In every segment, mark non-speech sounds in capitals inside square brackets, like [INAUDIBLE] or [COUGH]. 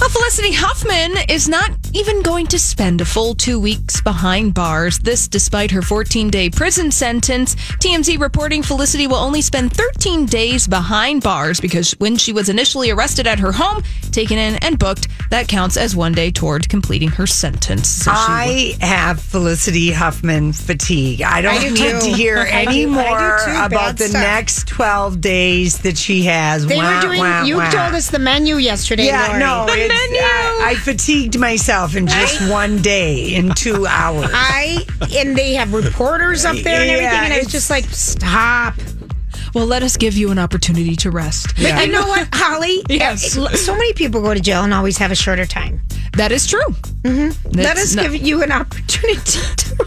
Well, Felicity Huffman is not even going to spend a full two weeks behind bars. This despite her 14 day prison sentence. TMZ reporting Felicity will only spend 13 days behind bars because when she was initially arrested at her home, taken in and booked, that counts as one day toward completing her sentence. So she I have Felicity Huffman fatigue. I don't I do need too. to hear I any do- I do more about Bad the stuff. next 12 days that she has. They Wah, were doing. wah, you wah. told us the menu yesterday. Yeah, Lori. no, it's, I, I fatigued myself in just one day, in two hours. I and they have reporters up there and everything, Yeah, and I was it's- just like, stop. Well, let us give you an opportunity to rest. But you know what, Holly? [LAUGHS] Yes. So many people go to jail and always have a shorter time. That is true. Mm-hmm. Let us give you an opportunity [LAUGHS] to.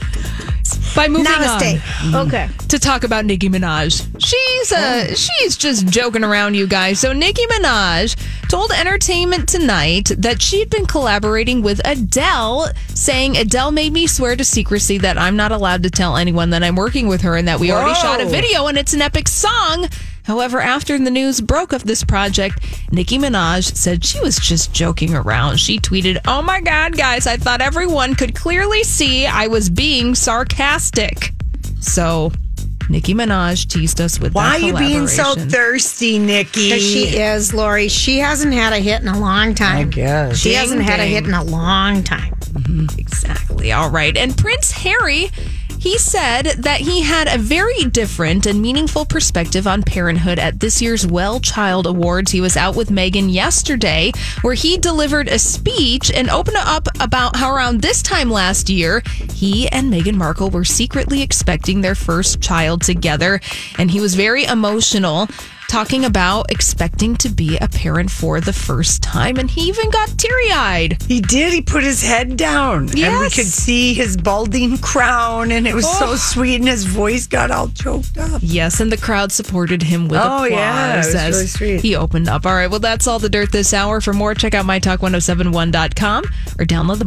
By moving Namaste. on Okay. to talk about Nicki Minaj. She's uh she's just joking around, you guys. So Nicki Minaj told Entertainment Tonight that she'd been collaborating with Adele, saying Adele made me swear to secrecy that I'm not allowed to tell anyone that I'm working with her and that we already shot a video and it's an epic song. However, after the news broke of this project, Nicki Minaj said she was just joking around. She tweeted, Oh my God, guys, I thought everyone could clearly see I was being sarcastic. So, Nicki Minaj teased us with Why are you being so thirsty, Nicki? Because she is, Lori. She hasn't had a hit in a long time. I guess. She Ding, hasn't had a hit in a long time. Mm-hmm. Exactly. All right. And Prince Harry, he said that he had a very different and meaningful perspective on parenthood at this year's Well Child Awards. He was out with Meghan yesterday, where he delivered a speech and opened up about how around this time last year, he and Meghan Markle were secretly expecting their first child together. And he was very emotional. Talking about expecting to be a parent for the first time, and he even got teary eyed. He did. He put his head down, and we could see his balding crown, and it was so Oh. sweet, and his voice got all choked up. Yes, and the crowd supported him with Oh, applause yeah, as really sweet. he opened up. All right, well, that's all the dirt this hour. For more, check out mytalk1071.com or download the